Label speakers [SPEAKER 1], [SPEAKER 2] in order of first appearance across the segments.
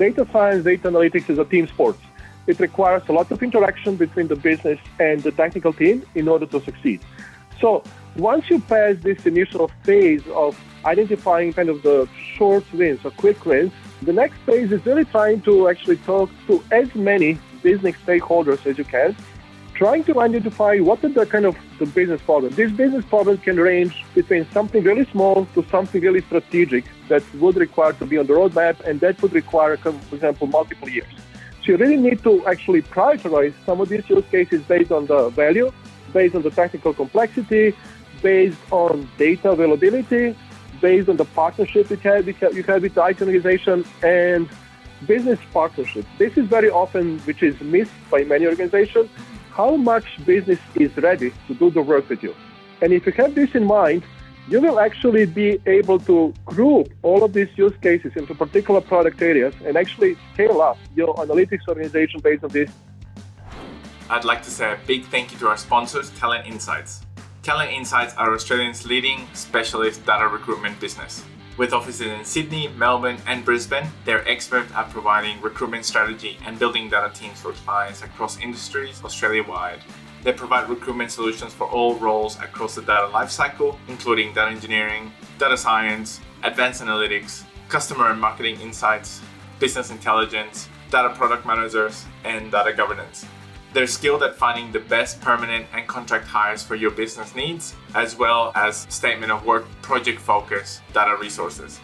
[SPEAKER 1] data science, data analytics is a team sport. It requires a lot of interaction between the business and the technical team in order to succeed. So once you pass this initial phase of identifying kind of the short wins or quick wins, the next phase is really trying to actually talk to as many business stakeholders as you can, trying to identify what are the kind of the business problems. These business problems can range between something really small to something really strategic that would require to be on the roadmap, and that would require, for example, multiple years. So you really need to actually prioritize some of these use cases based on the value, based on the technical complexity, based on data availability, based on the partnership you have, you have with the IT organization and business partnership. This is very often, which is missed by many organizations, how much business is ready to do the work with you. And if you have this in mind, you will actually be able to group all of these use cases into particular product areas and actually scale up your analytics organization based on this.
[SPEAKER 2] I'd like to say a big thank you to our sponsors, Talent Insights. Talent Insights are Australia's leading specialist data recruitment business. With offices in Sydney, Melbourne, and Brisbane, they're expert at providing recruitment strategy and building data teams for clients across industries Australia wide. They provide recruitment solutions for all roles across the data lifecycle, including data engineering, data science, advanced analytics, customer and marketing insights, business intelligence, data product managers, and data governance. They're skilled at finding the best permanent and contract hires for your business needs, as well as statement of work, project focus, data resources.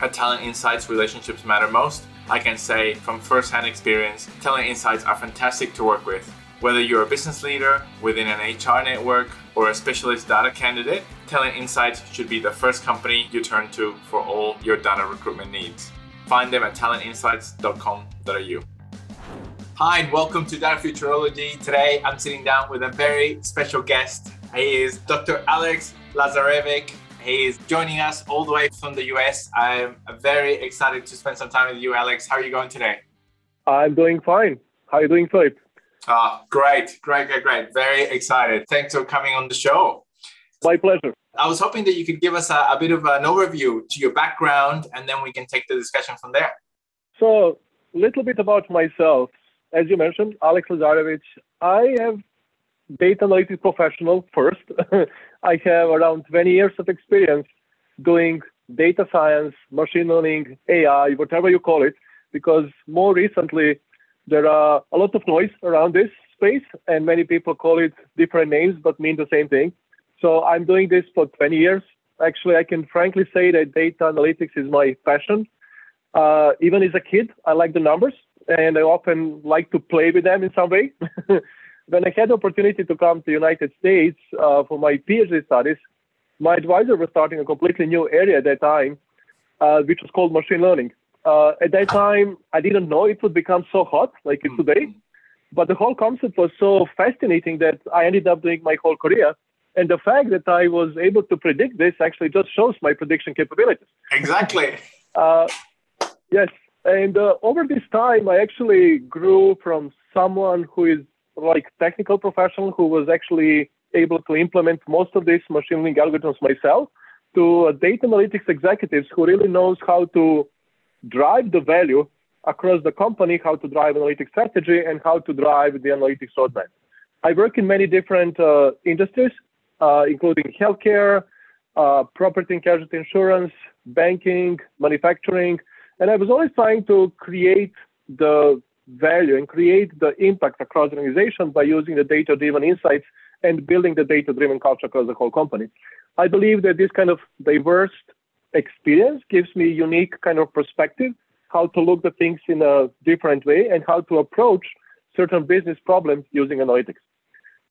[SPEAKER 2] At Talent Insights, relationships matter most. I can say from first-hand experience, Talent Insights are fantastic to work with. Whether you're a business leader within an HR network or a specialist data candidate, Talent Insights should be the first company you turn to for all your data recruitment needs. Find them at talentinsights.com.au. Hi, and welcome to Data Futurology. Today, I'm sitting down with a very special guest. He is Dr. Alex Lazarevic. He is joining us all the way from the US. I'm very excited to spend some time with you, Alex. How are you going today?
[SPEAKER 1] I'm doing fine. How are you doing, Philip?
[SPEAKER 2] Ah, great, great, great, great. Very excited. Thanks for coming on the show.
[SPEAKER 1] My pleasure.
[SPEAKER 2] I was hoping that you could give us a, a bit of an overview to your background, and then we can take the discussion from there.
[SPEAKER 1] So, a little bit about myself as you mentioned, Alex Lazarevic, I have data analytics professional first. I have around 20 years of experience doing data science, machine learning, AI, whatever you call it, because more recently there are a lot of noise around this space and many people call it different names but mean the same thing. So I'm doing this for 20 years. Actually, I can frankly say that data analytics is my passion. Uh, even as a kid, I like the numbers and I often like to play with them in some way. when I had the opportunity to come to the United States uh, for my PhD studies, my advisor was starting a completely new area at that time, uh, which was called machine learning. Uh, at that time, I didn't know it would become so hot like it's today, but the whole concept was so fascinating that I ended up doing my whole career. And the fact that I was able to predict this actually just shows my prediction capabilities.
[SPEAKER 2] Exactly.
[SPEAKER 1] Uh, yes, and uh, over this time, I actually grew from someone who is like technical professional who was actually able to implement most of these machine learning algorithms myself to a data analytics executives who really knows how to drive the value across the company, how to drive analytics strategy, and how to drive the analytics roadmap. I work in many different uh, industries, uh, including healthcare, uh, property and casualty insurance, banking, manufacturing, and I was always trying to create the value and create the impact across the organization by using the data driven insights and building the data driven culture across the whole company. I believe that this kind of diverse experience gives me unique kind of perspective, how to look at things in a different way and how to approach certain business problems using analytics.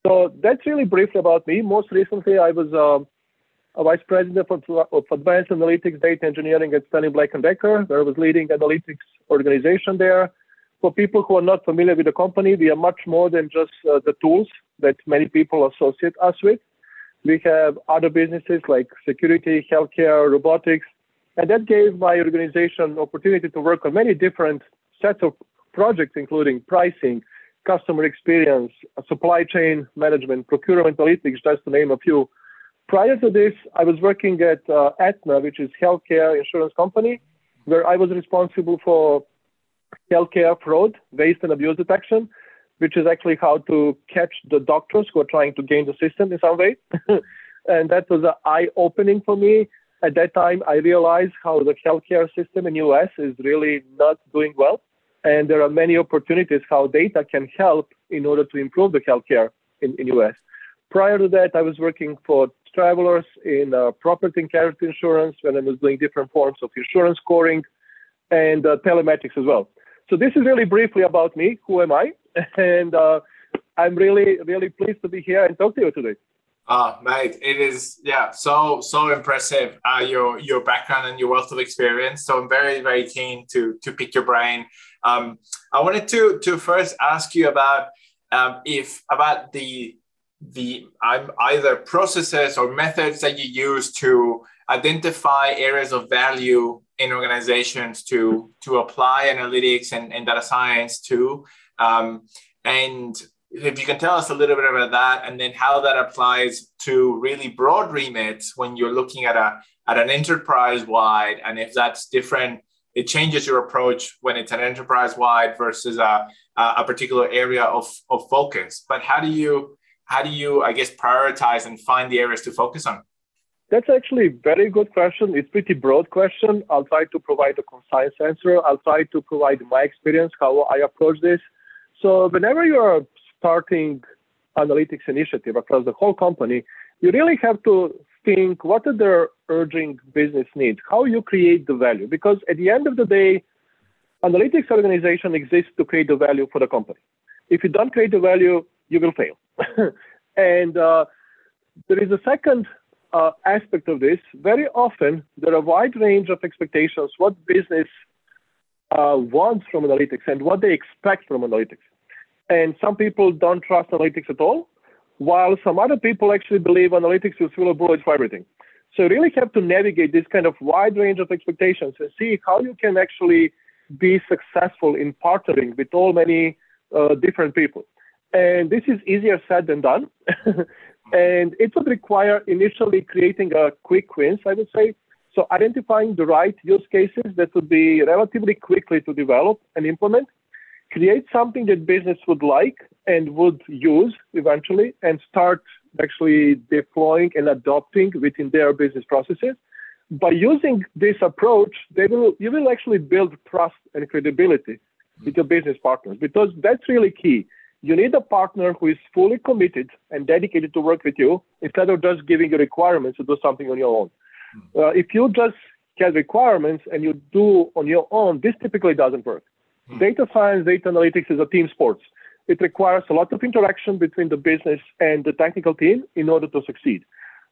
[SPEAKER 1] So that's really briefly about me. Most recently, I was uh, a vice president of, of advanced analytics data engineering at Stanley Black & Decker, where I was leading analytics organization there. For people who are not familiar with the company, we are much more than just uh, the tools that many people associate us with. We have other businesses like security, healthcare, robotics, and that gave my organization opportunity to work on many different sets of projects, including pricing, customer experience, supply chain management, procurement analytics, just to name a few prior to this, I was working at uh, Aetna, which is healthcare insurance company, where I was responsible for healthcare fraud, waste and abuse detection, which is actually how to catch the doctors who are trying to gain the system in some way. and that was an eye-opening for me. At that time, I realized how the healthcare system in US is really not doing well. And there are many opportunities how data can help in order to improve the healthcare in, in US. Prior to that, I was working for travelers in uh, property and casualty insurance when I was doing different forms of insurance scoring and uh, telematics as well. So this is really briefly about me. Who am I? And uh, I'm really, really pleased to be here and talk to you today.
[SPEAKER 2] Ah, mate, it is yeah, so so impressive. Uh, your your background and your wealth of experience. So I'm very very keen to to pick your brain. Um, I wanted to to first ask you about um, if about the the um, either processes or methods that you use to identify areas of value in organizations to to apply analytics and, and data science to. Um, and if you can tell us a little bit about that and then how that applies to really broad remits when you're looking at a at an enterprise wide and if that's different it changes your approach when it's an enterprise wide versus a, a particular area of, of focus. But how do you how do you, I guess, prioritize and find the areas to focus on?
[SPEAKER 1] That's actually a very good question. It's pretty broad question. I'll try to provide a concise answer. I'll try to provide my experience, how I approach this. So whenever you're starting analytics initiative across the whole company, you really have to think what are their urging business needs, how you create the value. Because at the end of the day, analytics organization exists to create the value for the company. If you don't create the value, you will fail. and uh, there is a second uh, aspect of this. Very often, there are a wide range of expectations what business uh, wants from analytics and what they expect from analytics. And some people don't trust analytics at all, while some other people actually believe analytics is full of bullets for everything. So you really have to navigate this kind of wide range of expectations and see how you can actually be successful in partnering with all many uh, different people. And this is easier said than done. and it would require initially creating a quick wins, I would say. So identifying the right use cases that would be relatively quickly to develop and implement, create something that business would like and would use eventually, and start actually deploying and adopting within their business processes. By using this approach, they will you will actually build trust and credibility with your business partners because that's really key you need a partner who is fully committed and dedicated to work with you instead of just giving you requirements to do something on your own. Hmm. Uh, if you just get requirements and you do on your own, this typically doesn't work. Hmm. Data science, data analytics is a team sport. It requires a lot of interaction between the business and the technical team in order to succeed.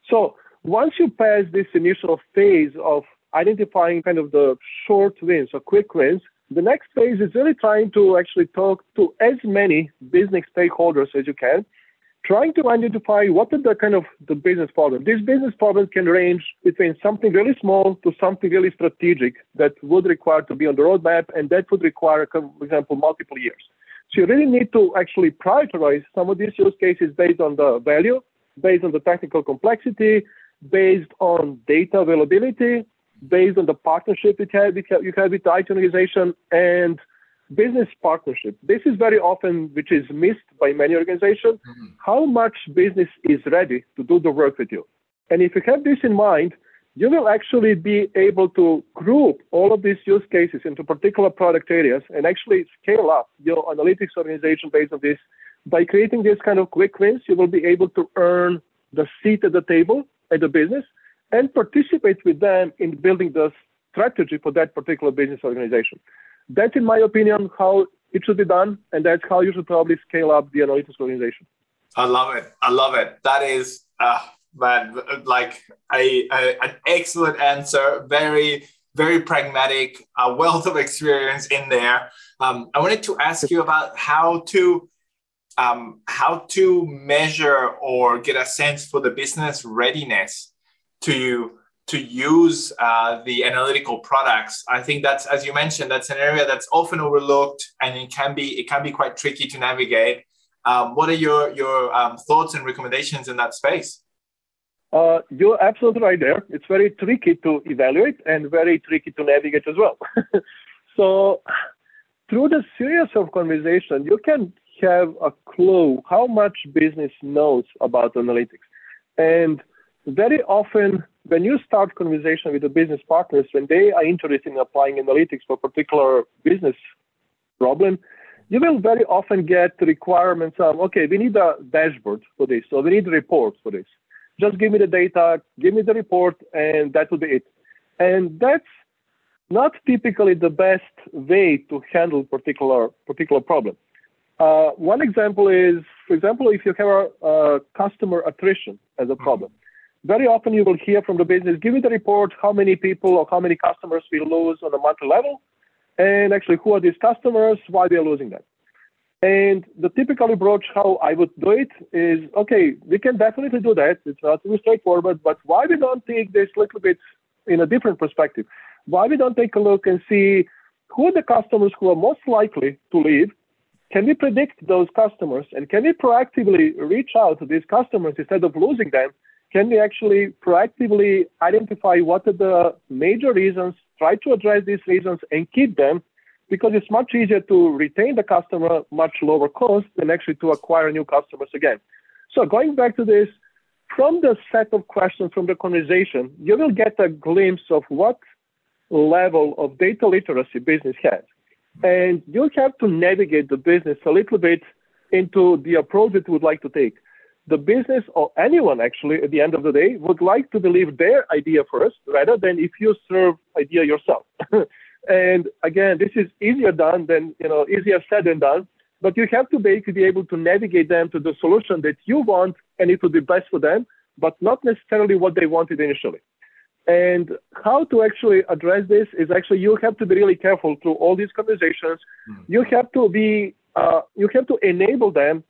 [SPEAKER 1] So once you pass this initial phase of identifying kind of the short wins or quick wins, the next phase is really trying to actually talk to as many business stakeholders as you can, trying to identify what are the kind of the business problems. These business problems can range between something really small to something really strategic that would require to be on the roadmap, and that would require, for example, multiple years. So you really need to actually prioritize some of these use cases based on the value, based on the technical complexity, based on data availability, based on the partnership you have, you have with the IT organization and business partnership. This is very often, which is missed by many organizations, mm-hmm. how much business is ready to do the work with you. And if you have this in mind, you will actually be able to group all of these use cases into particular product areas and actually scale up your analytics organization based on this. By creating this kind of quick wins, you will be able to earn the seat at the table at the business and participate with them in building the strategy for that particular business organization. That's, in my opinion, how it should be done, and that's how you should probably scale up the analytics organization.
[SPEAKER 2] I love it. I love it. That is, uh, man, like a, a an excellent answer. Very, very pragmatic. A wealth of experience in there. Um, I wanted to ask you about how to um, how to measure or get a sense for the business readiness to to use uh, the analytical products. I think that's, as you mentioned, that's an area that's often overlooked, and it can be it can be quite tricky to navigate. Um, what are your your um, thoughts and recommendations in that space?
[SPEAKER 1] Uh, you're absolutely right there. It's very tricky to evaluate and very tricky to navigate as well. so through the series of conversation, you can have a clue how much business knows about analytics. And very often, when you start conversation with the business partners, when they are interested in applying analytics for a particular business problem, you will very often get requirements of, okay, we need a dashboard for this, or we need a report for this. Just give me the data, give me the report, and that will be it. And that's not typically the best way to handle particular particular problem. Uh, one example is, for example, if you have a, a, customer attrition as a problem, very often you will hear from the business, give me the report, how many people or how many customers we lose on a monthly level, and actually who are these customers, why we are losing them. And the typical approach, how I would do it is, okay, we can definitely do that. It's not too straightforward, but why we don't take this little bit in a different perspective? Why we don't take a look and see who are the customers who are most likely to leave? Can we predict those customers and can we proactively reach out to these customers instead of losing them? Can we actually proactively identify what are the major reasons, try to address these reasons and keep them because it's much easier to retain the customer much lower cost than actually to acquire new customers again. So going back to this, from the set of questions from the conversation, you will get a glimpse of what level of data literacy business has. And you'll have to navigate the business a little bit into the approach that would like to take. The business or anyone actually at the end of the day would like to believe their idea first rather than if you serve idea yourself. And again, this is easier done than, you know, easier said than done. But you have to basically be able to navigate them to the solution that you want and it will be best for them, but not necessarily what they wanted initially. And how to actually address this is actually you have to be really careful through all these conversations. Mm. You have to be uh, you have to enable them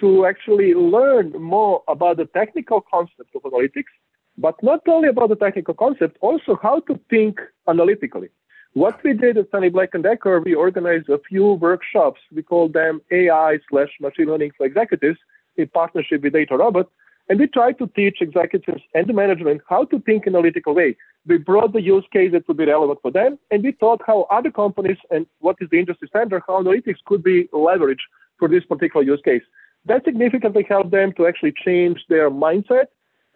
[SPEAKER 1] to actually learn more about the technical concept of analytics, but not only about the technical concept, also how to think analytically. What we did at Stanley Black and Decker, we organized a few workshops. We called them AI slash machine learning for executives in partnership with DataRobot. And we tried to teach executives and the management how to think in analytical way. We brought the use case that would be relevant for them, and we thought how other companies and what is the industry standard, how analytics could be leveraged for this particular use case. That significantly helped them to actually change their mindset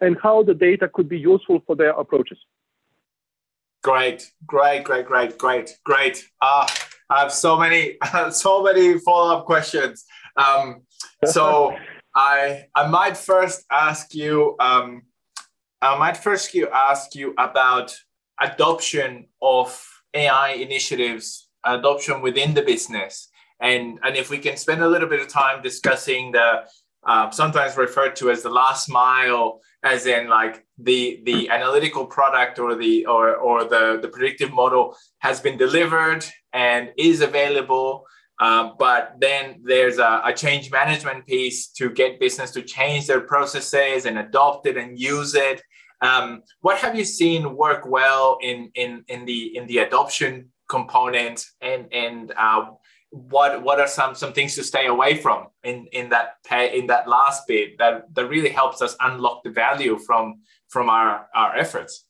[SPEAKER 1] and how the data could be useful for their approaches.
[SPEAKER 2] Great, great, great, great, great, great. Uh, I have so many, so many follow-up questions. Um, so I, I might first ask you, um, I might first you ask you about adoption of AI initiatives, adoption within the business, and and if we can spend a little bit of time discussing the uh, sometimes referred to as the last mile as in like the the analytical product or the or or the the predictive model has been delivered and is available um, but then there's a, a, change management piece to get business to change their processes and adopt it and use it. Um, what have you seen work well in in in the in the adoption component and and uh, what what are some some things to stay away from in in that pay in that last bit that that really helps us unlock the value from from our our efforts?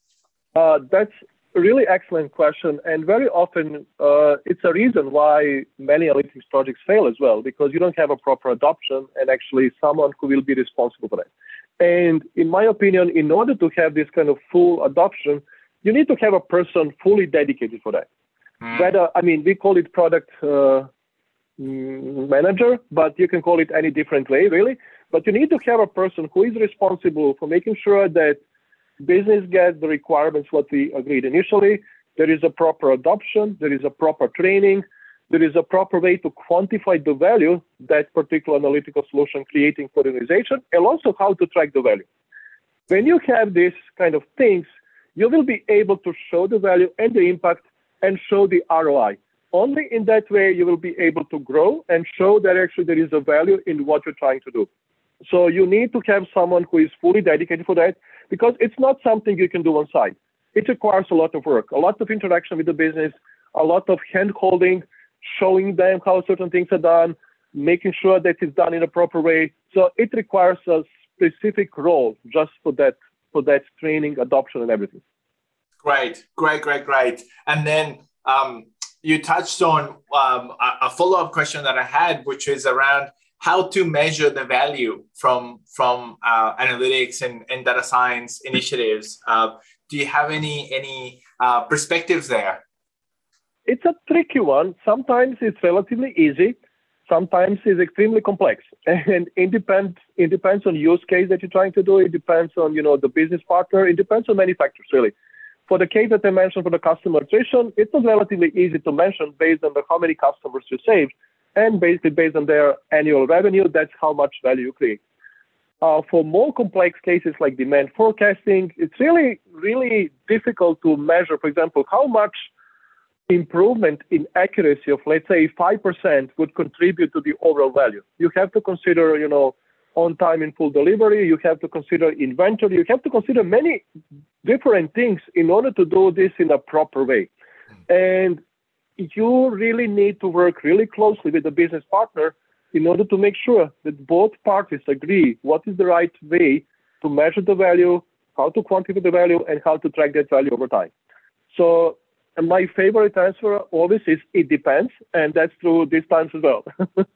[SPEAKER 1] Uh, that's a really excellent question and very often uh, it's a reason why many analytics projects fail as well because you don't have a proper adoption and actually someone who will be responsible for that. And in my opinion in order to have this kind of full adoption you need to have a person fully dedicated for that. Mm. Whether I mean, we call it product uh, Mm, manager, but you can call it any different way, really. But you need to have a person who is responsible for making sure that business gets the requirements what we agreed initially. There is a proper adoption, there is a proper training, there is a proper way to quantify the value that particular analytical solution creating for the organization, and also how to track the value. When you have these kind of things, you will be able to show the value and the impact and show the ROI. Only in that way you will be able to grow and show that actually there is a value in what you're trying to do. So you need to have someone who is fully dedicated for that because it's not something you can do on site. It requires a lot of work, a lot of interaction with the business, a lot of hand holding, showing them how certain things are done, making sure that it's done in a proper way. So it requires a specific role just for that for that training, adoption, and everything.
[SPEAKER 2] Great, great, great, great. And then um, you touched on um, a, a follow up question that I had, which is around how to measure the value from from uh, analytics and, and data science initiatives. Uh, do you have any any uh, perspectives there?
[SPEAKER 1] It's a tricky one. Sometimes it's relatively easy. Sometimes it's extremely complex, and it depends. It depends on use case that you're trying to do. It depends on you know the business partner. It depends on many factors really. For the case that I mentioned for the customer attrition, it was relatively easy to mention based on the, how many customers you saved, and basically based on their annual revenue, that's how much value you create. Uh, for more complex cases like demand forecasting, it's really, really difficult to measure, for example, how much improvement in accuracy of, let's say, 5% would contribute to the overall value. You have to consider, you know, on time in full delivery. You have to consider inventory. You have to consider many different things in order to do this in a proper way. And you really need to work really closely with the business partner in order to make sure that both parties agree what is the right way to measure the value, how to quantify the value, and how to track that value over time. So my favorite answer always is it depends, and that's true this time as well.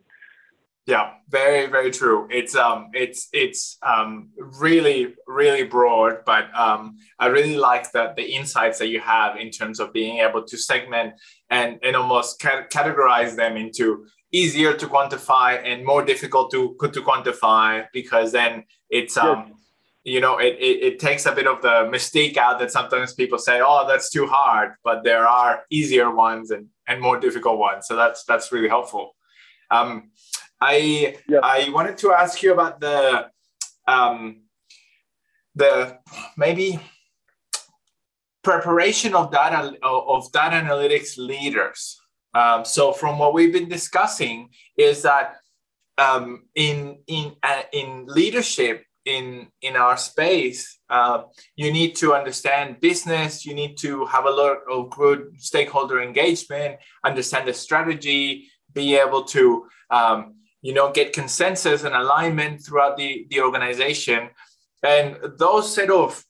[SPEAKER 2] yeah, very very true. It's um it's it's um really really broad, but um I really like the the insights that you have in terms of being able to segment and and almost ca- categorize them into easier to quantify and more difficult to to quantify because then it's um you know it, it, it takes a bit of the mistake out that sometimes people say oh that's too hard but there are easier ones and and more difficult ones. So that's that's really helpful. Um i yeah. i wanted to ask you about the um the maybe preparation of data of data analytics leaders um, so from what we've been discussing is that um, in in uh, in leadership in in our space, uh, you need to understand business. You need to have a lot of good stakeholder engagement, understand the strategy, be able to um, you know get consensus and alignment throughout the the organization, and those set of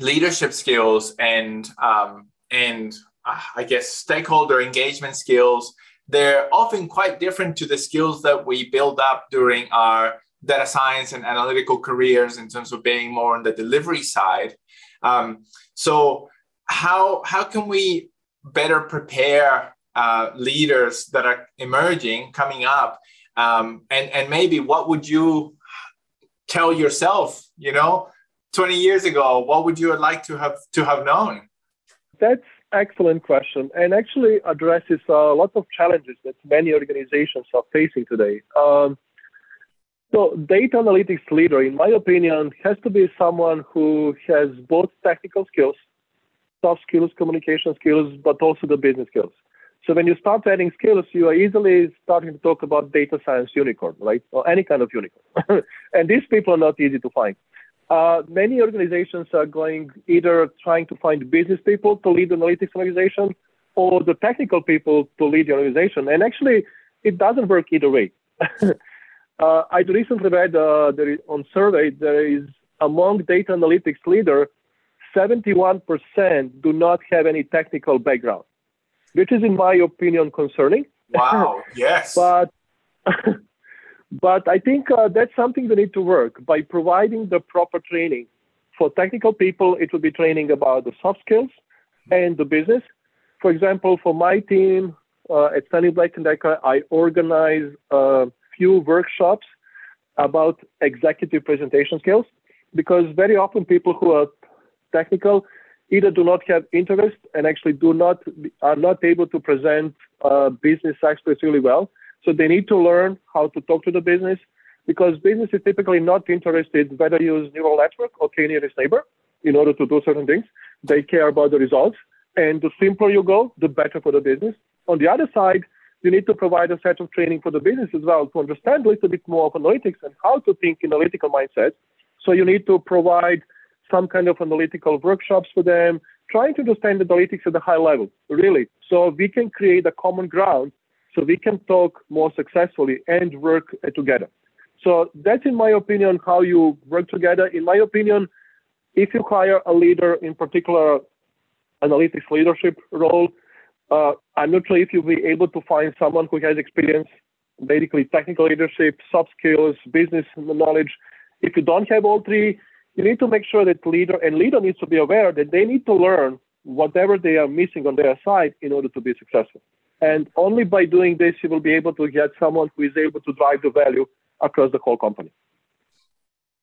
[SPEAKER 2] leadership skills and um, and uh, I guess, stakeholder engagement skills, they're often quite different to the skills that we build up during our data science and analytical careers in terms of being more on the delivery side. Um, so, how how can we better prepare uh, leaders that are emerging, coming up, um, and and maybe what would you tell yourself? You know, twenty years ago, what would you like to have to have known?
[SPEAKER 1] That's excellent question and actually addresses a lot of challenges that many organizations are facing today. Um, so, data analytics leader, in my opinion, has to be someone who has both technical skills, soft skills, communication skills, but also the business skills. So, when you start adding skills, you are easily starting to talk about data science unicorn, right? Or any kind of unicorn. and these people are not easy to find. Uh, many organizations are going either trying to find business people to lead the analytics organization or the technical people to lead the organization. And actually, it doesn't work either way. uh, I recently read uh, there is, on survey there is among data analytics leader, 71% do not have any technical background, which is, in my opinion, concerning.
[SPEAKER 2] Wow. Yes.
[SPEAKER 1] but but I think uh, that's something we need to work by providing the proper training. For technical people, it will be training about the soft skills and the business. For example, for my team uh, at Stanley Black & Decker, I organize a few workshops about executive presentation skills because very often people who are technical either do not have interest and actually do not are not able to present uh, business experts really well so they need to learn how to talk to the business because business is typically not interested whether you use neural network or k-nearest neighbor in order to do certain things. They care about the results. And the simpler you go, the better for the business. On the other side, you need to provide a set of training for the business as well to understand a little bit more of analytics and how to think in analytical mindset. So you need to provide some kind of analytical workshops for them, trying to understand the analytics at a high level, really. So we can create a common ground so we can talk more successfully and work together. So that's, in my opinion, how you work together. In my opinion, if you hire a leader, in particular analytics leadership role, uh, I'm not sure if you'll be able to find someone who has experience, basically technical leadership, soft skills, business knowledge. If you don't have all three, you need to make sure that leader and leader needs to be aware that they need to learn whatever they are missing on their side in order to be successful. And only by doing this, you will be able to get someone who is able to drive the value across the whole company.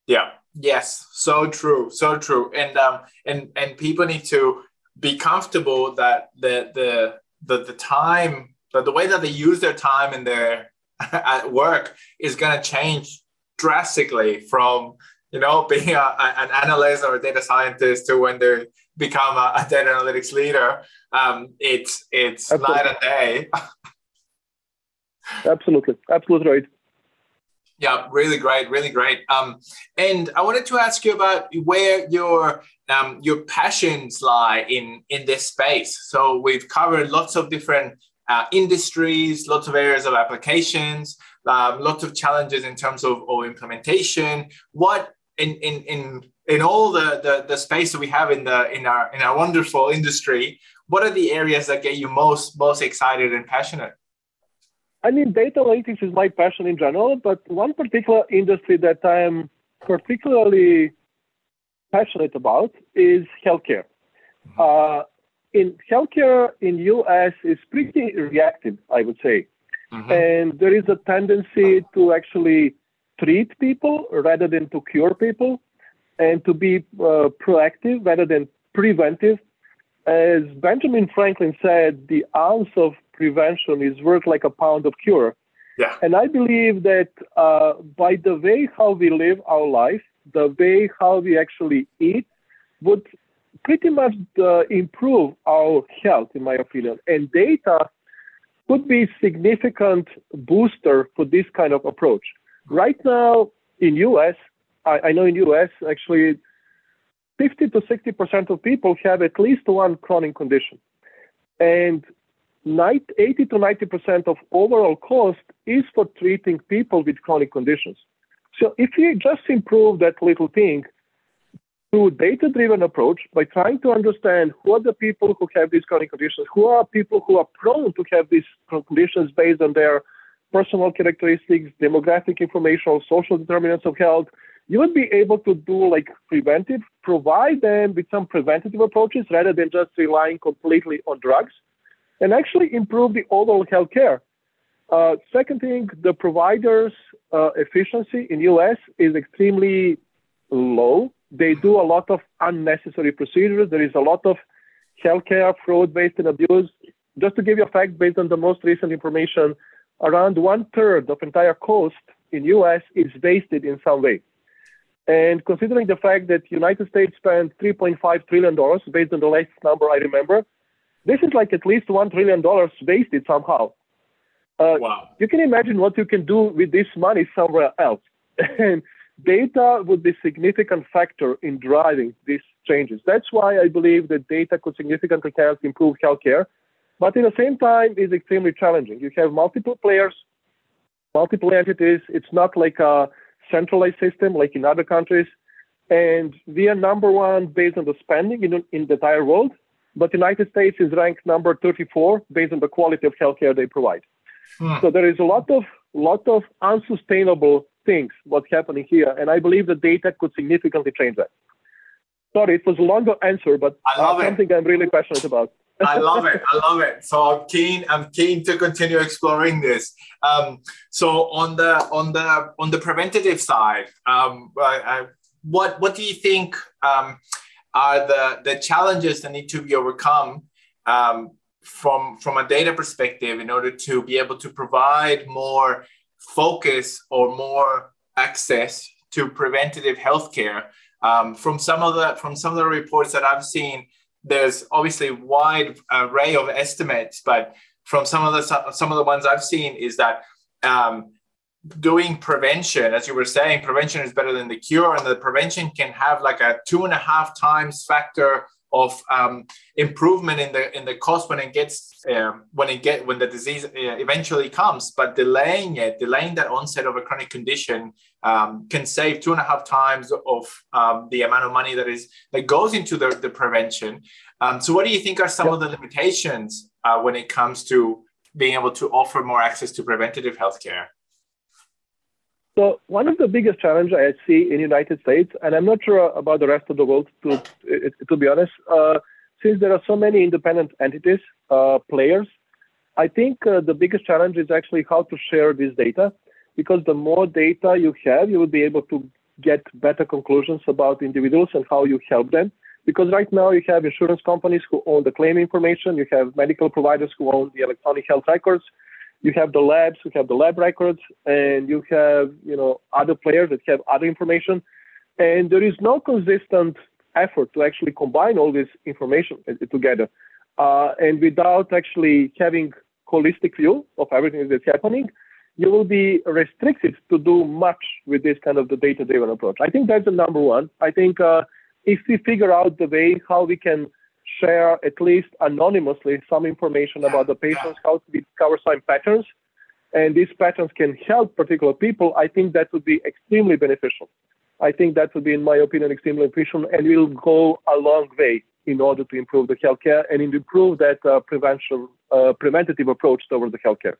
[SPEAKER 2] Yeah. Yes. So true. So true. And um and and people need to be comfortable that the the the, the time that the way that they use their time in their at work is going to change drastically from you know being a, an analyst or a data scientist to when they become a, a data analytics leader um, it's it's absolutely. night and day.
[SPEAKER 1] Absolutely. Absolutely right.
[SPEAKER 2] Yeah really great really great. Um, and i wanted to ask you about where your um, your passions lie in in this space. So we've covered lots of different uh, industries lots of areas of applications um, lots of challenges in terms of, of implementation. What in in in in all the, the the space that we have in the in our in our wonderful industry what are the areas that get you most most excited and passionate
[SPEAKER 1] i mean data analytics is my passion in general but one particular industry that i am particularly passionate about is healthcare mm-hmm. uh, in healthcare in us is pretty reactive i would say mm-hmm. and there is a tendency to actually treat people rather than to cure people and to be uh, proactive rather than preventive. As Benjamin Franklin said, the ounce of prevention is worth like a pound of cure.
[SPEAKER 2] Yeah.
[SPEAKER 1] And I believe that uh, by the way how we live our life, the way how we actually eat, would pretty much uh, improve our health, in my opinion. And data could be significant booster for this kind of approach. Right now in US, I, I know in US actually 50 to 60 percent of people have at least one chronic condition, and 80 to 90 percent of overall cost is for treating people with chronic conditions. So if you just improve that little thing through data-driven approach by trying to understand who are the people who have these chronic conditions, who are people who are prone to have these conditions based on their personal characteristics, demographic information, social determinants of health, you would be able to do like preventive, provide them with some preventative approaches rather than just relying completely on drugs, and actually improve the overall healthcare. Uh, second thing, the providers' uh, efficiency in US is extremely low. They do a lot of unnecessary procedures. There is a lot of healthcare fraud based and abuse. Just to give you a fact, based on the most recent information, around one third of entire cost in US is wasted in some way. And considering the fact that United States spent 3.5 trillion dollars based on the latest number I remember, this is like at least one trillion dollars wasted somehow.
[SPEAKER 2] Uh, wow.
[SPEAKER 1] You can imagine what you can do with this money somewhere else. and data would be a significant factor in driving these changes. That's why I believe that data could significantly help improve healthcare but at the same time, it's extremely challenging. You have multiple players, multiple entities. It's not like a centralized system like in other countries. And we are number one based on the spending in, in the entire world, but the United States is ranked number 34 based on the quality of healthcare they provide. Hmm. So there is a lot of lot of unsustainable things what's happening here, and I believe the data could significantly change that. Sorry, it was a longer answer, but uh, something I'm really passionate about.
[SPEAKER 2] I love it. I love it. So I'm keen. I'm keen to continue exploring this. Um, so on the on the on the preventative side, um, I, I, what what do you think um, are the the challenges that need to be overcome um, from from a data perspective in order to be able to provide more focus or more access to preventative healthcare? Um, from some of the from some of the reports that I've seen there's obviously wide array of estimates, but from some of the some of the ones I've seen is that um, doing prevention, as you were saying, prevention is better than the cure, and the prevention can have like a two and a half times factor of um, improvement in the in the cost when it gets um, when it get when the disease uh, eventually comes. But delaying it, delaying that onset of a chronic condition, um, can save two and a half times of um, the amount of money that is that goes into the, the prevention. Um, so, what do you think are some of the limitations uh, when it comes to being able to offer more access to preventative healthcare?
[SPEAKER 1] So one of the biggest challenges I see in the United States, and I'm not sure about the rest of the world, to to be honest, uh, since there are so many independent entities, uh, players, I think uh, the biggest challenge is actually how to share this data, because the more data you have, you will be able to get better conclusions about individuals and how you help them. Because right now you have insurance companies who own the claim information, you have medical providers who own the electronic health records, you have the labs you have the lab records, and you have you know other players that have other information, and there is no consistent effort to actually combine all this information together, uh, and without actually having holistic view of everything that's happening, you will be restricted to do much with this kind of the data-driven approach. I think that's the number one. I think uh, if we figure out the way how we can share at least anonymously some information about the patients, how to discover some patterns, and these patterns can help particular people, I think that would be extremely beneficial. I think that would be, in my opinion, extremely beneficial and will go a long way in order to improve the healthcare and improve that uh, prevention, uh, preventative approach towards the healthcare.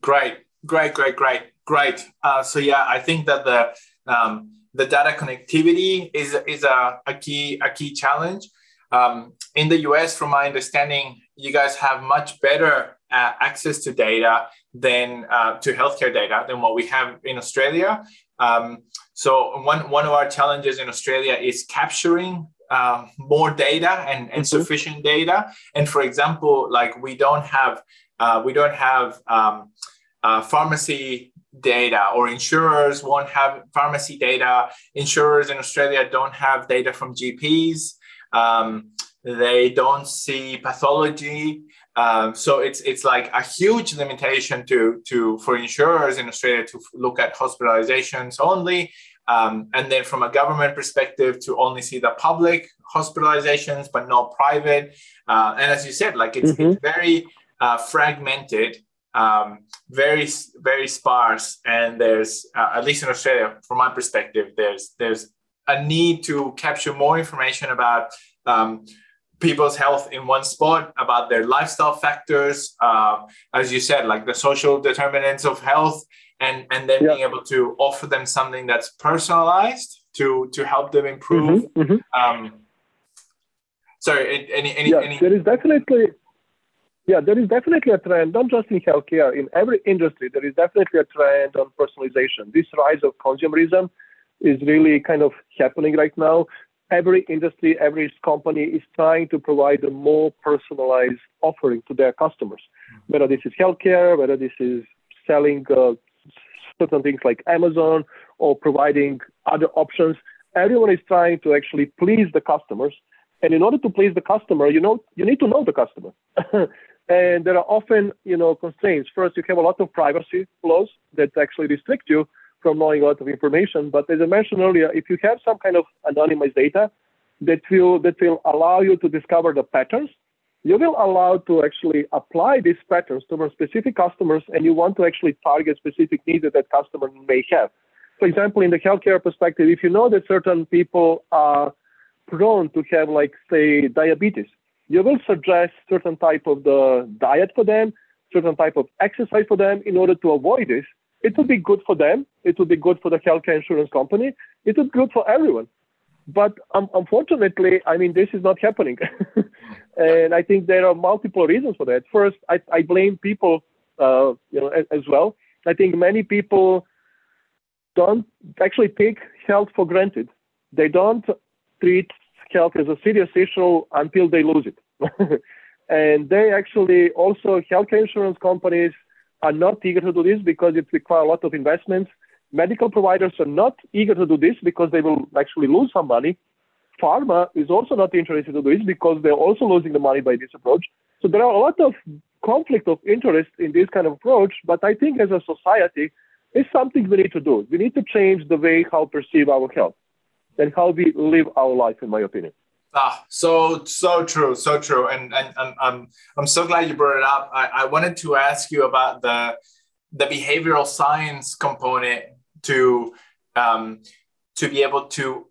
[SPEAKER 2] Great, great, great, great, great. Uh, so yeah, I think that the um, the data connectivity is is a, a key a key challenge. Um, in the US, from my understanding, you guys have much better uh, access to data than uh, to healthcare data than what we have in Australia. Um, so one one of our challenges in Australia is capturing um, more data and, and mm-hmm. sufficient data. And for example, like we don't have uh, we don't have um, uh, pharmacy data or insurers won't have pharmacy data. Insurers in Australia don't have data from GPs. Um, they don't see pathology. Um, so it's it's like a huge limitation to to for insurers in Australia to look at hospitalizations only, um, and then from a government perspective to only see the public hospitalizations but not private. Uh, and as you said, like it's, mm-hmm. it's very uh, fragmented, um, very very sparse, and there's uh, at least in Australia, from my perspective, there's there's a need to capture more information about um, people's health in one spot, about their lifestyle factors, uh, as you said, like the social determinants of health, and and then yeah. being able to offer them something that's personalized to to help them improve. Mm-hmm, mm-hmm. Um, sorry, any any,
[SPEAKER 1] yeah,
[SPEAKER 2] any
[SPEAKER 1] there is definitely. Yeah, there is definitely a trend, not just in healthcare, in every industry, there is definitely a trend on personalization. This rise of consumerism is really kind of happening right now. Every industry, every company is trying to provide a more personalized offering to their customers, whether this is healthcare, whether this is selling uh, certain things like Amazon or providing other options. Everyone is trying to actually please the customers. And in order to please the customer, you know, you need to know the customer. and there are often, you know, constraints. First, you have a lot of privacy laws that actually restrict you from knowing a lot of information. But as I mentioned earlier, if you have some kind of anonymized data that will that will allow you to discover the patterns, you will allow to actually apply these patterns to specific customers, and you want to actually target specific needs that that customer may have. For example, in the healthcare perspective, if you know that certain people are prone to have, like, say, diabetes, you will suggest certain type of the diet for them, certain type of exercise for them in order to avoid this it would be good for them. It would be good for the healthcare insurance company. It would be good for everyone. But um, unfortunately, I mean, this is not happening. and I think there are multiple reasons for that. First, I, I blame people, uh, you know, as, as well. I think many people don't actually take health for granted. They don't treat health as a serious issue until they lose it. and they actually also healthcare insurance companies are not eager to do this because it requires a lot of investments. Medical providers are not eager to do this because they will actually lose some money. Pharma is also not interested to do this because they're also losing the money by this approach. So there are a lot of conflict of interest in this kind of approach. But I think as a society, it's something we need to do. We need to change the way how we perceive our health and how we live our life, in my opinion.
[SPEAKER 2] Ah, so so true, so true, and and, and I'm I'm so glad you brought it up. I, I wanted to ask you about the the behavioral science component to um, to be able to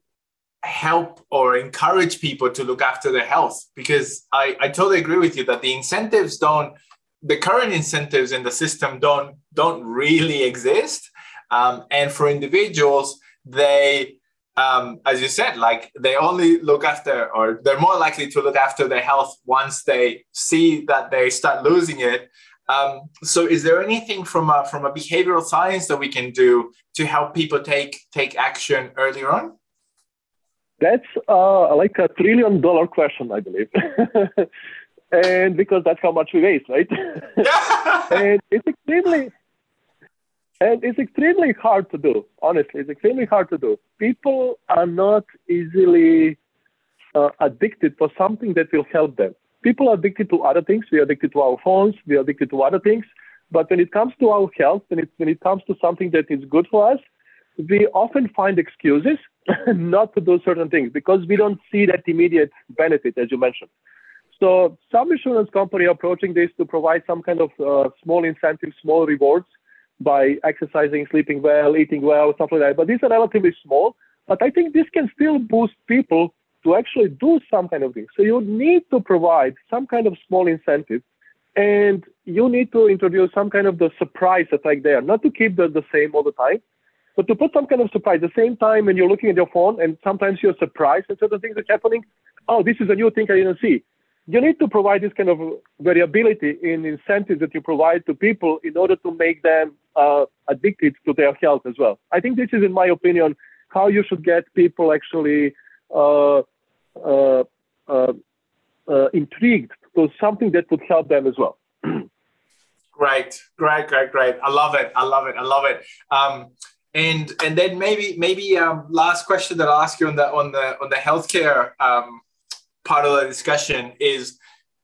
[SPEAKER 2] help or encourage people to look after their health? Because I, I totally agree with you that the incentives don't, the current incentives in the system don't don't really exist. Um, and for individuals, they um, as you said, like they only look after, or they're more likely to look after their health once they see that they start losing it. Um, so, is there anything from a, from a behavioral science that we can do to help people take take action earlier on?
[SPEAKER 1] That's uh, like a trillion dollar question, I believe. and because that's how much we waste, right? and it's extremely and it's extremely hard to do. Honestly, it's extremely hard to do. People are not easily uh, addicted for something that will help them. People are addicted to other things. We are addicted to our phones. We are addicted to other things. But when it comes to our health, when it, when it comes to something that is good for us, we often find excuses not to do certain things because we don't see that immediate benefit, as you mentioned. So some insurance company approaching this to provide some kind of uh, small incentives, small rewards by exercising, sleeping well, eating well, stuff like that. But these are relatively small. But I think this can still boost people to actually do some kind of thing. So you need to provide some kind of small incentive and you need to introduce some kind of the surprise effect there, not to keep the, the same all the time, but to put some kind of surprise. The same time, when you're looking at your phone and sometimes you're surprised at certain things are happening, oh, this is a new thing I didn't see you need to provide this kind of variability in incentives that you provide to people in order to make them uh, addicted to their health as well. I think this is, in my opinion, how you should get people actually uh, uh, uh, uh intrigued to something that would help them as well.
[SPEAKER 2] great, great, great, great. I love it. I love it. I love it. Um, and and then maybe maybe um, last question that I'll ask you on the on the on the healthcare um, part of the discussion is,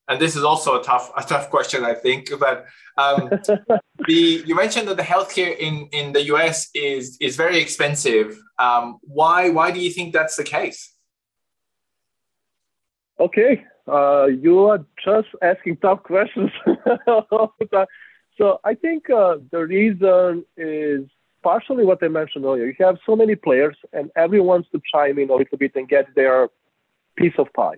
[SPEAKER 2] and this is also a tough a tough question, I think, but um, the you mentioned that the healthcare in in the US is is very expensive. Um, why why do you think that's the case?
[SPEAKER 1] Okay, uh, you are just asking tough questions. so I think uh, the reason is partially what I mentioned earlier. You have so many players, and everyone wants to chime in a little bit and get their piece of pie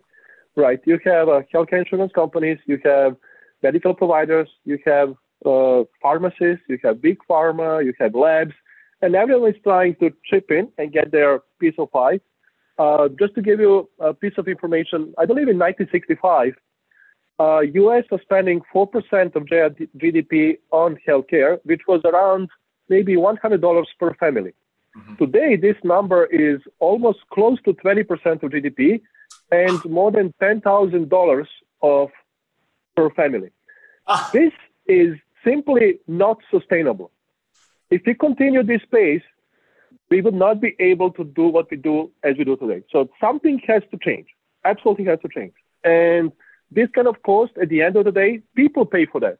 [SPEAKER 1] right? You have uh, healthcare insurance companies, you have medical providers, you have uh, pharmacies, you have big pharma, you have labs, and everyone is trying to chip in and get their piece of pie. Uh, just to give you a piece of information, I believe in 1965, uh, U.S. was spending 4% of GDP on healthcare, which was around maybe $100 per family. Mm-hmm. Today, this number is almost close to 20% of GDP, and more than $10,000 of per family. Ah. This is simply not sustainable. If we continue this pace, we would not be able to do what we do as we do today. So something has to change. Absolutely has to change. And this kind of cost, at the end of the day, people pay for that.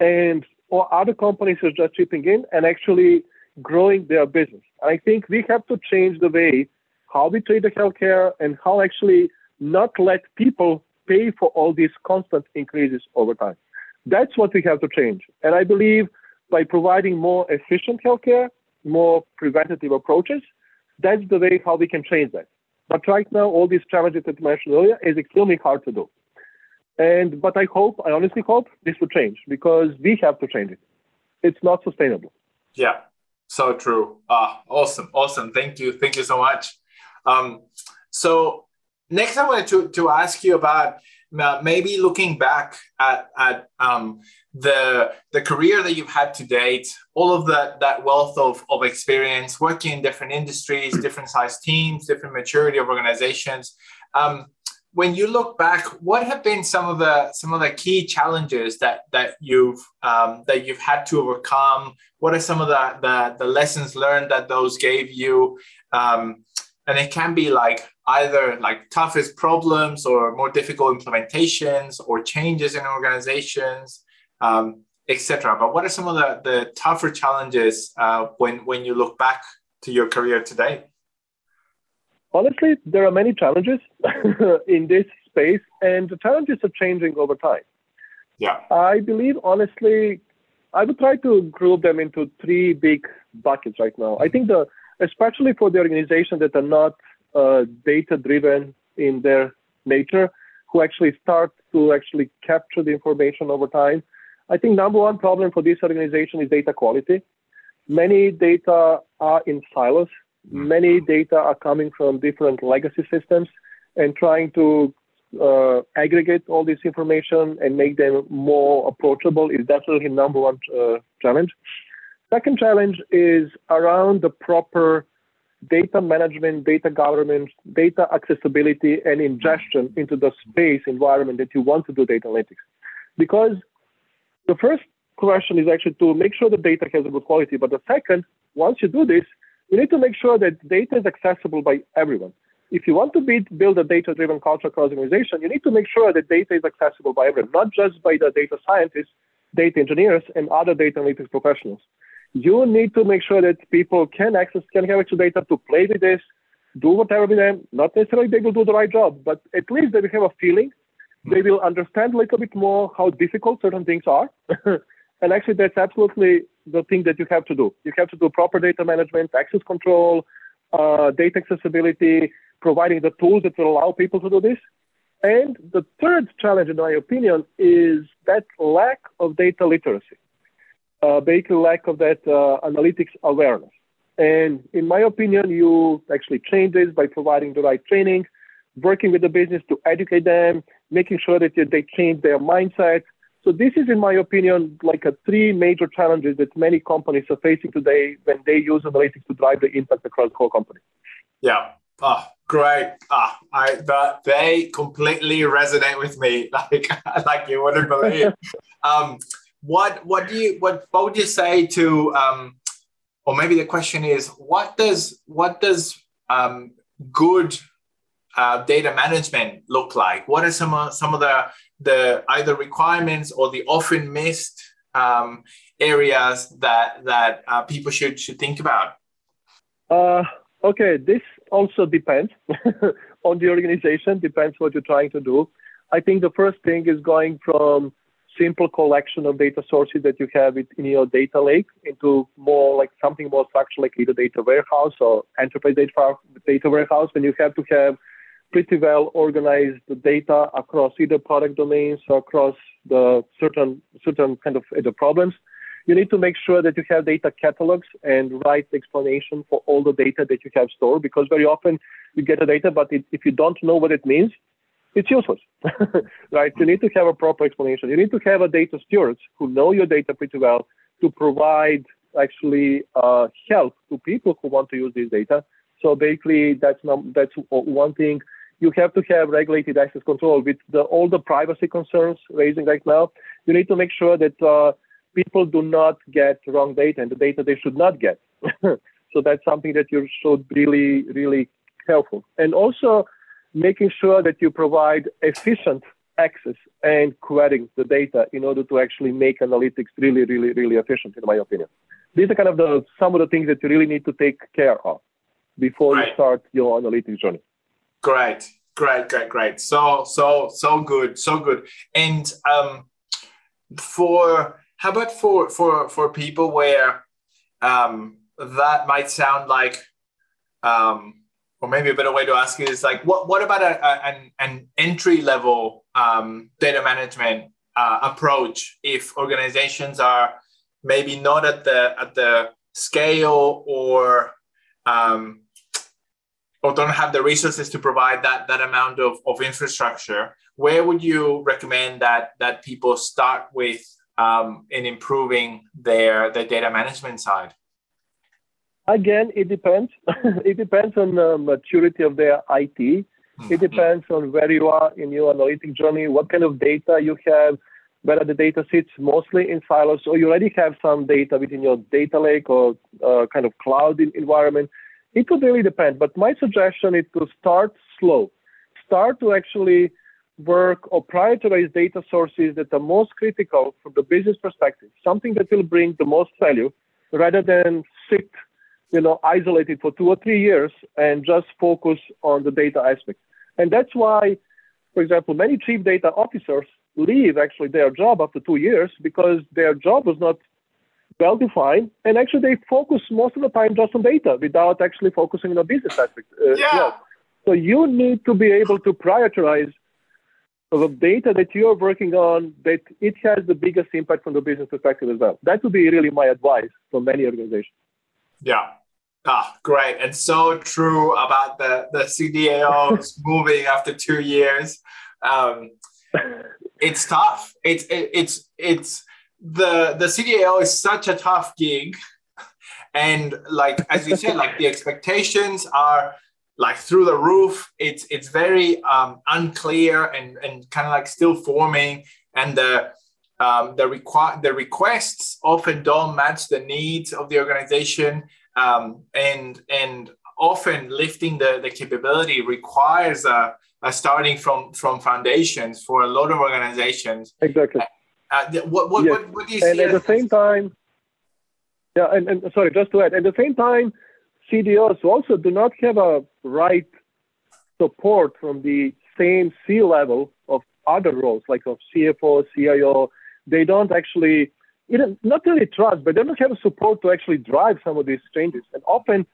[SPEAKER 1] And or other companies are just chipping in and actually growing their business. I think we have to change the way how we treat the healthcare and how actually not let people pay for all these constant increases over time. That's what we have to change. And I believe by providing more efficient healthcare, more preventative approaches, that's the way how we can change that. But right now, all these challenges that you mentioned earlier is extremely hard to do. And but I hope, I honestly hope this will change because we have to change it. It's not sustainable.
[SPEAKER 2] Yeah, so true. Ah, awesome, awesome. Thank you, thank you so much. Um, so next, I wanted to, to ask you about uh, maybe looking back at, at um, the, the career that you've had to date, all of that, that wealth of, of experience working in different industries, different size teams, different maturity of organizations. Um, when you look back, what have been some of the some of the key challenges that that you've um, that you've had to overcome? What are some of the the, the lessons learned that those gave you? Um, and it can be like either like toughest problems or more difficult implementations or changes in organizations um, etc but what are some of the, the tougher challenges uh, when when you look back to your career today?
[SPEAKER 1] Honestly there are many challenges in this space and the challenges are changing over time.
[SPEAKER 2] Yeah.
[SPEAKER 1] I believe honestly i would try to group them into three big buckets right now. I think the especially for the organizations that are not uh, data driven in their nature, who actually start to actually capture the information over time. I think number one problem for this organization is data quality. Many data are in silos. Many data are coming from different legacy systems and trying to uh, aggregate all this information and make them more approachable is definitely number one uh, challenge. Second challenge is around the proper data management, data governance, data accessibility, and ingestion into the space environment that you want to do data analytics. Because the first question is actually to make sure the data has a good quality. But the second, once you do this, you need to make sure that data is accessible by everyone. If you want to be, build a data-driven culture across the organization, you need to make sure that data is accessible by everyone, not just by the data scientists, data engineers, and other data analytics professionals you need to make sure that people can access, can have actual data to play with this, do whatever with them. Not necessarily they will do the right job, but at least they will have a feeling. They will understand a little bit more how difficult certain things are. and actually, that's absolutely the thing that you have to do. You have to do proper data management, access control, uh, data accessibility, providing the tools that will allow people to do this. And the third challenge, in my opinion, is that lack of data literacy uh, basically lack of that uh, analytics awareness. And in my opinion, you actually change this by providing the right training, working with the business to educate them, making sure that they change their mindset. So this is, in my opinion, like a three major challenges that many companies are facing today when they use analytics to drive the impact across the whole company.
[SPEAKER 2] Yeah. Oh, great. Ah, I but they completely resonate with me, like like you wouldn't believe. um, what what do you what what would you say to um, or maybe the question is what does what does um, good uh, data management look like? What are some of, some of the the either requirements or the often missed um, areas that that uh, people should should think about?
[SPEAKER 1] Uh, okay, this also depends on the organization. Depends what you're trying to do. I think the first thing is going from simple collection of data sources that you have in your data lake into more like something more structured, like either data warehouse or enterprise data, data warehouse, when you have to have pretty well organized data across either product domains or across the certain certain kind of the problems. You need to make sure that you have data catalogs and write explanation for all the data that you have stored because very often you get the data, but it, if you don't know what it means, it's useless, right? You need to have a proper explanation. You need to have a data stewards who know your data pretty well to provide actually uh, help to people who want to use this data. So basically, that's that's one thing. You have to have regulated access control with the, all the privacy concerns raising right now. You need to make sure that uh, people do not get wrong data and the data they should not get. so that's something that you should really, really helpful. And also, making sure that you provide efficient access and querying the data in order to actually make analytics really, really, really efficient, in my opinion. These are kind of the some of the things that you really need to take care of before right. you start your analytics journey.
[SPEAKER 2] Great, great, great, great. So, so, so good, so good. And um, for how about for for for people where um, that might sound like um, or maybe a better way to ask is like, what, what about a, a an, an entry level um, data management uh, approach if organizations are maybe not at the at the scale or um, or don't have the resources to provide that that amount of, of infrastructure? Where would you recommend that that people start with um, in improving their their data management side
[SPEAKER 1] Again, it depends. it depends on the maturity of their IT. Mm-hmm. It depends on where you are in your analytic journey, what kind of data you have, whether the data sits mostly in silos or you already have some data within your data lake or uh, kind of cloud environment. It could really depend. But my suggestion is to start slow. Start to actually work or prioritize data sources that are most critical from the business perspective, something that will bring the most value rather than sit you know, isolated for two or three years and just focus on the data aspect. And that's why, for example, many chief data officers leave actually their job after two years because their job was not well defined, and actually they focus most of the time just on data without actually focusing on the business aspect.
[SPEAKER 2] Uh, yeah. yeah.
[SPEAKER 1] So you need to be able to prioritize the data that you're working on that it has the biggest impact from the business perspective as well. That would be really my advice for many organizations.
[SPEAKER 2] Yeah. Ah, great. And so true about the, the CDAOs moving after two years. Um, it's tough. It's it, it's it's the the CDAO is such a tough gig, and like as you said, like the expectations are like through the roof. It's it's very um, unclear and and kind of like still forming, and the um, the requ- the requests often don't match the needs of the organization, um, and and often lifting the the capability requires a, a starting from from foundations for a lot of organizations.
[SPEAKER 1] Exactly.
[SPEAKER 2] Uh, what, what, yes. what, what, do you
[SPEAKER 1] and
[SPEAKER 2] see?
[SPEAKER 1] And at the same time, yeah, and, and sorry, just to add, at the same time, CDOs also do not have a right support from the same C level of other roles, like of CFO, CIO. They don't actually, you know, not really trust, but they don't have support to actually drive some of these changes. And often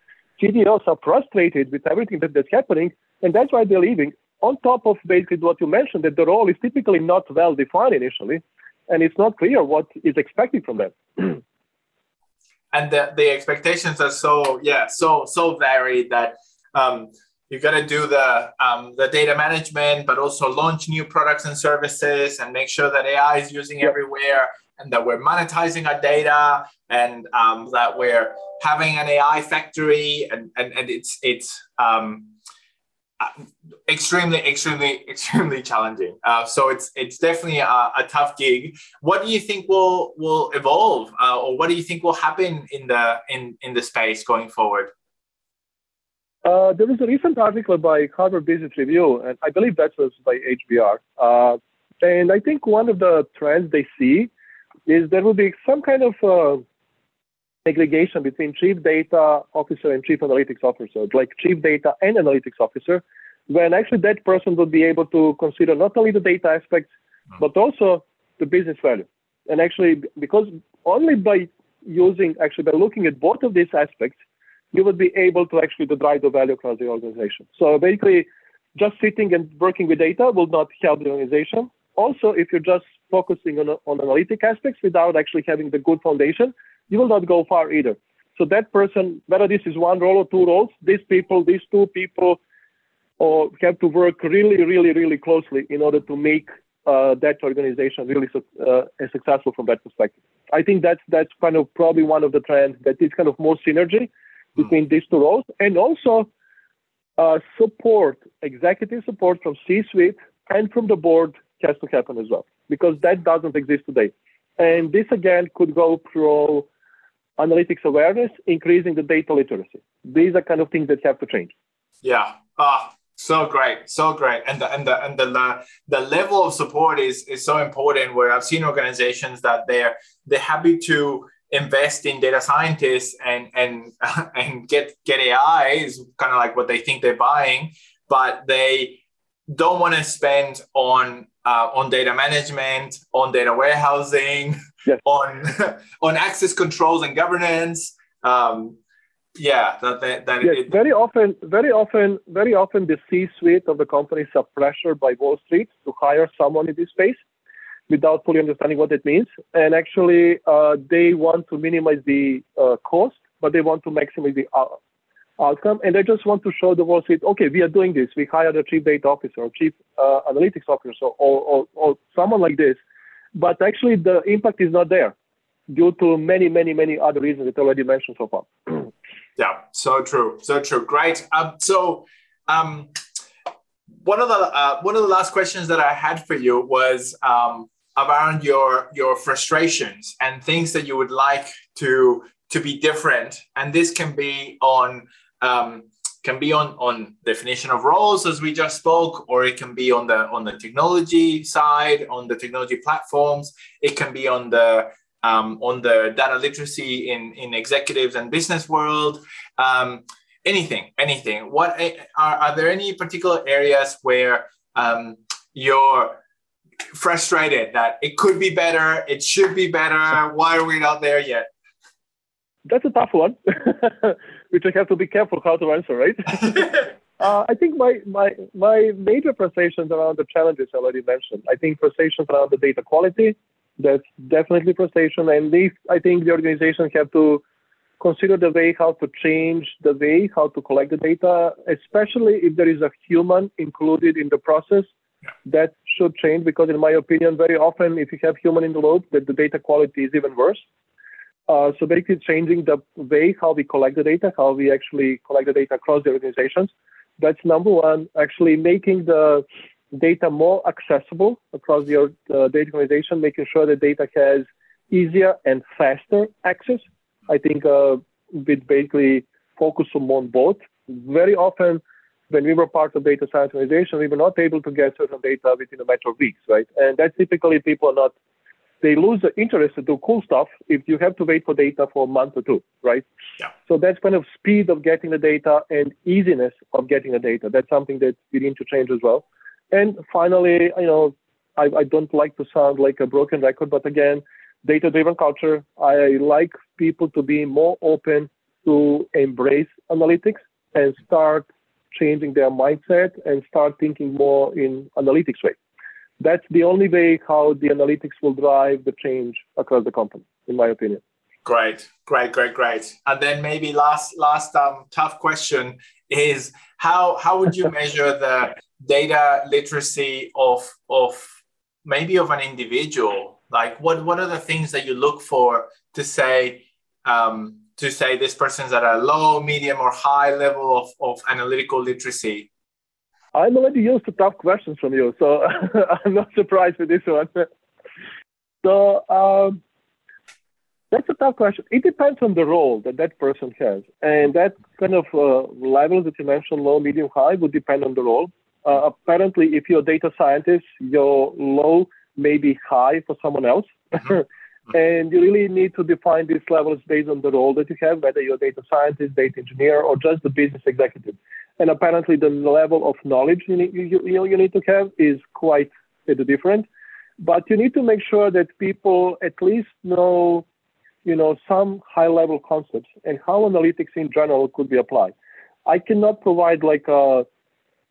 [SPEAKER 1] CDOs are frustrated with everything that, that's happening, and that's why they're leaving. On top of basically what you mentioned, that the role is typically not well defined initially, and it's not clear what is expected from them.
[SPEAKER 2] and the, the expectations are so yeah so so varied that um, you got to do the um, the data management, but also launch new products and services, and make sure that AI is using yep. everywhere, and that we're monetizing our data, and um, that we're having an AI factory, and and, and it's it's um, extremely extremely extremely challenging. Uh, so it's it's definitely a, a, tough gig. What do you think will will evolve uh, or what do you think will happen in the in in the space going forward?
[SPEAKER 1] Uh, there was a recent article by harvard business review and i believe that was by hbr uh, and i think one of the trends they see is there will be some kind of uh, segregation between chief data officer and chief analytics officer, like chief data and analytics officer, when actually that person would be able to consider not only the data aspects, hmm. but also the business value. And actually, because only by using, actually by looking at both of these aspects, you would be able to actually to drive the value across the organization. So basically, just sitting and working with data will not help the organization. Also, if you're just focusing on, on analytic aspects without actually having the good foundation, you will not go far either. So that person, whether this is one role or two roles, these people, these two people, or have to work really, really, really closely in order to make uh, that organization really uh, successful from that perspective. I think that's that's kind of probably one of the trends that is kind of more synergy hmm. between these two roles, and also uh, support, executive support from C-suite and from the board has to happen as well because that doesn't exist today. And this again could go through analytics awareness, increasing the data literacy. These are kind of things that have to change.
[SPEAKER 2] Yeah. Ah, so great, so great, and the and the and the the, the level of support is is so important. Where I've seen organizations that they're they're happy to invest in data scientists and and and get get AI is kind of like what they think they're buying, but they don't want to spend on uh, on data management, on data warehousing, yes. on on access controls and governance. Um, yeah, that, that, that
[SPEAKER 1] yes,
[SPEAKER 2] it,
[SPEAKER 1] very often, very often, very often, the C-suite of the companies are pressured by Wall Street to hire someone in this space without fully understanding what it means, and actually, uh, they want to minimize the uh, cost, but they want to maximize the uh, outcome. And I just want to show the Wall Street, okay, we are doing this. We hired a chief data officer or chief uh, analytics officer or, or, or someone like this. But actually, the impact is not there due to many, many, many other reasons that I already mentioned so far.
[SPEAKER 2] yeah, so true. So true. Great. Um, so, um, one of the uh, one of the last questions that I had for you was um, around your your frustrations and things that you would like to to be different, and this can be on um, can be on on definition of roles as we just spoke or it can be on the on the technology side on the technology platforms. It can be on the um, on the data literacy in in executives and business world. Um, anything anything. What eh, are, are there any particular areas where um, you're frustrated that it could be better it should be better? Why are we not there yet
[SPEAKER 1] that's a tough one, which I have to be careful how to answer, right? Uh, I think my, my, my major frustrations around the challenges I already mentioned. I think frustrations around the data quality, that's definitely frustration. And I think the organization have to consider the way how to change the way how to collect the data, especially if there is a human included in the process. Yeah. That should change because, in my opinion, very often if you have human in the loop, that the data quality is even worse. Uh, so basically, changing the way how we collect the data, how we actually collect the data across the organizations. That's number one. Actually, making the data more accessible across your uh, data organization, making sure the data has easier and faster access. I think uh, with basically focus on both. Very often, when we were part of data science organization, we were not able to get certain data within a matter of weeks, right? And that's typically people are not, they lose the interest to do cool stuff if you have to wait for data for a month or two, right?
[SPEAKER 2] Yeah.
[SPEAKER 1] So that's kind of speed of getting the data and easiness of getting the data. That's something that we need to change as well. And finally, you know, I, I don't like to sound like a broken record, but again, data driven culture. I like people to be more open to embrace analytics and start changing their mindset and start thinking more in analytics way. That's the only way how the analytics will drive the change across the company, in my opinion.
[SPEAKER 2] Great, great, great, great. And then maybe last last um, tough question is how how would you measure the data literacy of of maybe of an individual like what what are the things that you look for to say um, to say this person's at a low medium or high level of, of analytical literacy
[SPEAKER 1] i'm already used to tough questions from you so i'm not surprised with this one so um, that's a tough question. It depends on the role that that person has. And that kind of uh, level that you mentioned, low, medium, high, would depend on the role. Uh, apparently, if you're a data scientist, your low may be high for someone else. Mm-hmm. and you really need to define these levels based on the role that you have, whether you're a data scientist, data engineer, or just the business executive. And apparently, the level of knowledge you need, you, you, you need to have is quite different. But you need to make sure that people at least know you know, some high level concepts and how analytics in general could be applied. I cannot provide like a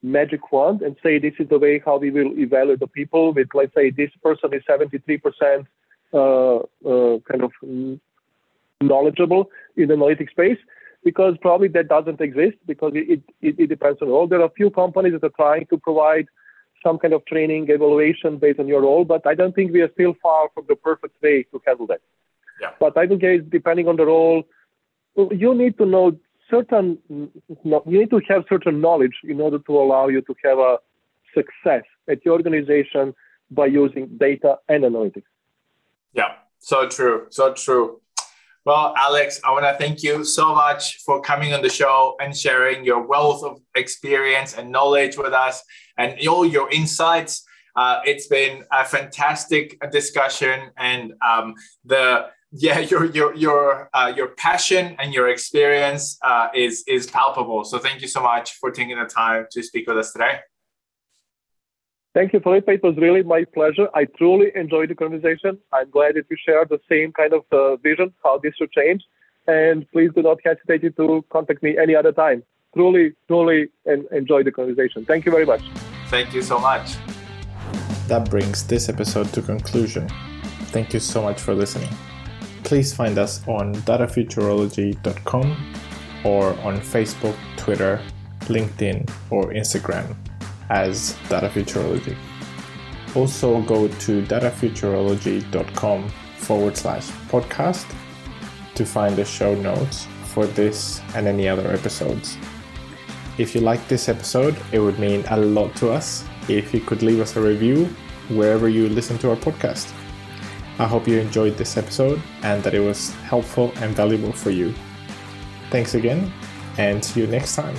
[SPEAKER 1] magic wand and say this is the way how we will evaluate the people with, let's say, this person is 73% uh, uh, kind of knowledgeable in the analytics space because probably that doesn't exist because it, it, it depends on role. There are a few companies that are trying to provide some kind of training evaluation based on your role, but I don't think we are still far from the perfect way to handle that.
[SPEAKER 2] Yeah.
[SPEAKER 1] But I would guess depending on the role, you need to know certain, you need to have certain knowledge in order to allow you to have a success at your organization by using data and analytics.
[SPEAKER 2] Yeah, so true, so true. Well, Alex, I want to thank you so much for coming on the show and sharing your wealth of experience and knowledge with us and all your insights. Uh, it's been a fantastic discussion, and um, the yeah your your your uh, your passion and your experience uh, is is palpable so thank you so much for taking the time to speak with us today
[SPEAKER 1] thank you Felipe. it was really my pleasure. I truly enjoyed the conversation. I'm glad that you share the same kind of uh, vision how this should change. And please do not hesitate to contact me any other time. Truly truly and enjoy the conversation. Thank you very much.
[SPEAKER 2] Thank you so much.
[SPEAKER 3] That brings this episode to conclusion. Thank you so much for listening. Please find us on datafuturology.com or on Facebook, Twitter, LinkedIn, or Instagram as Data Futurology. Also, go to datafuturology.com forward slash podcast to find the show notes for this and any other episodes. If you like this episode, it would mean a lot to us if you could leave us a review wherever you listen to our podcast. I hope you enjoyed this episode and that it was helpful and valuable for you. Thanks again, and see you next time.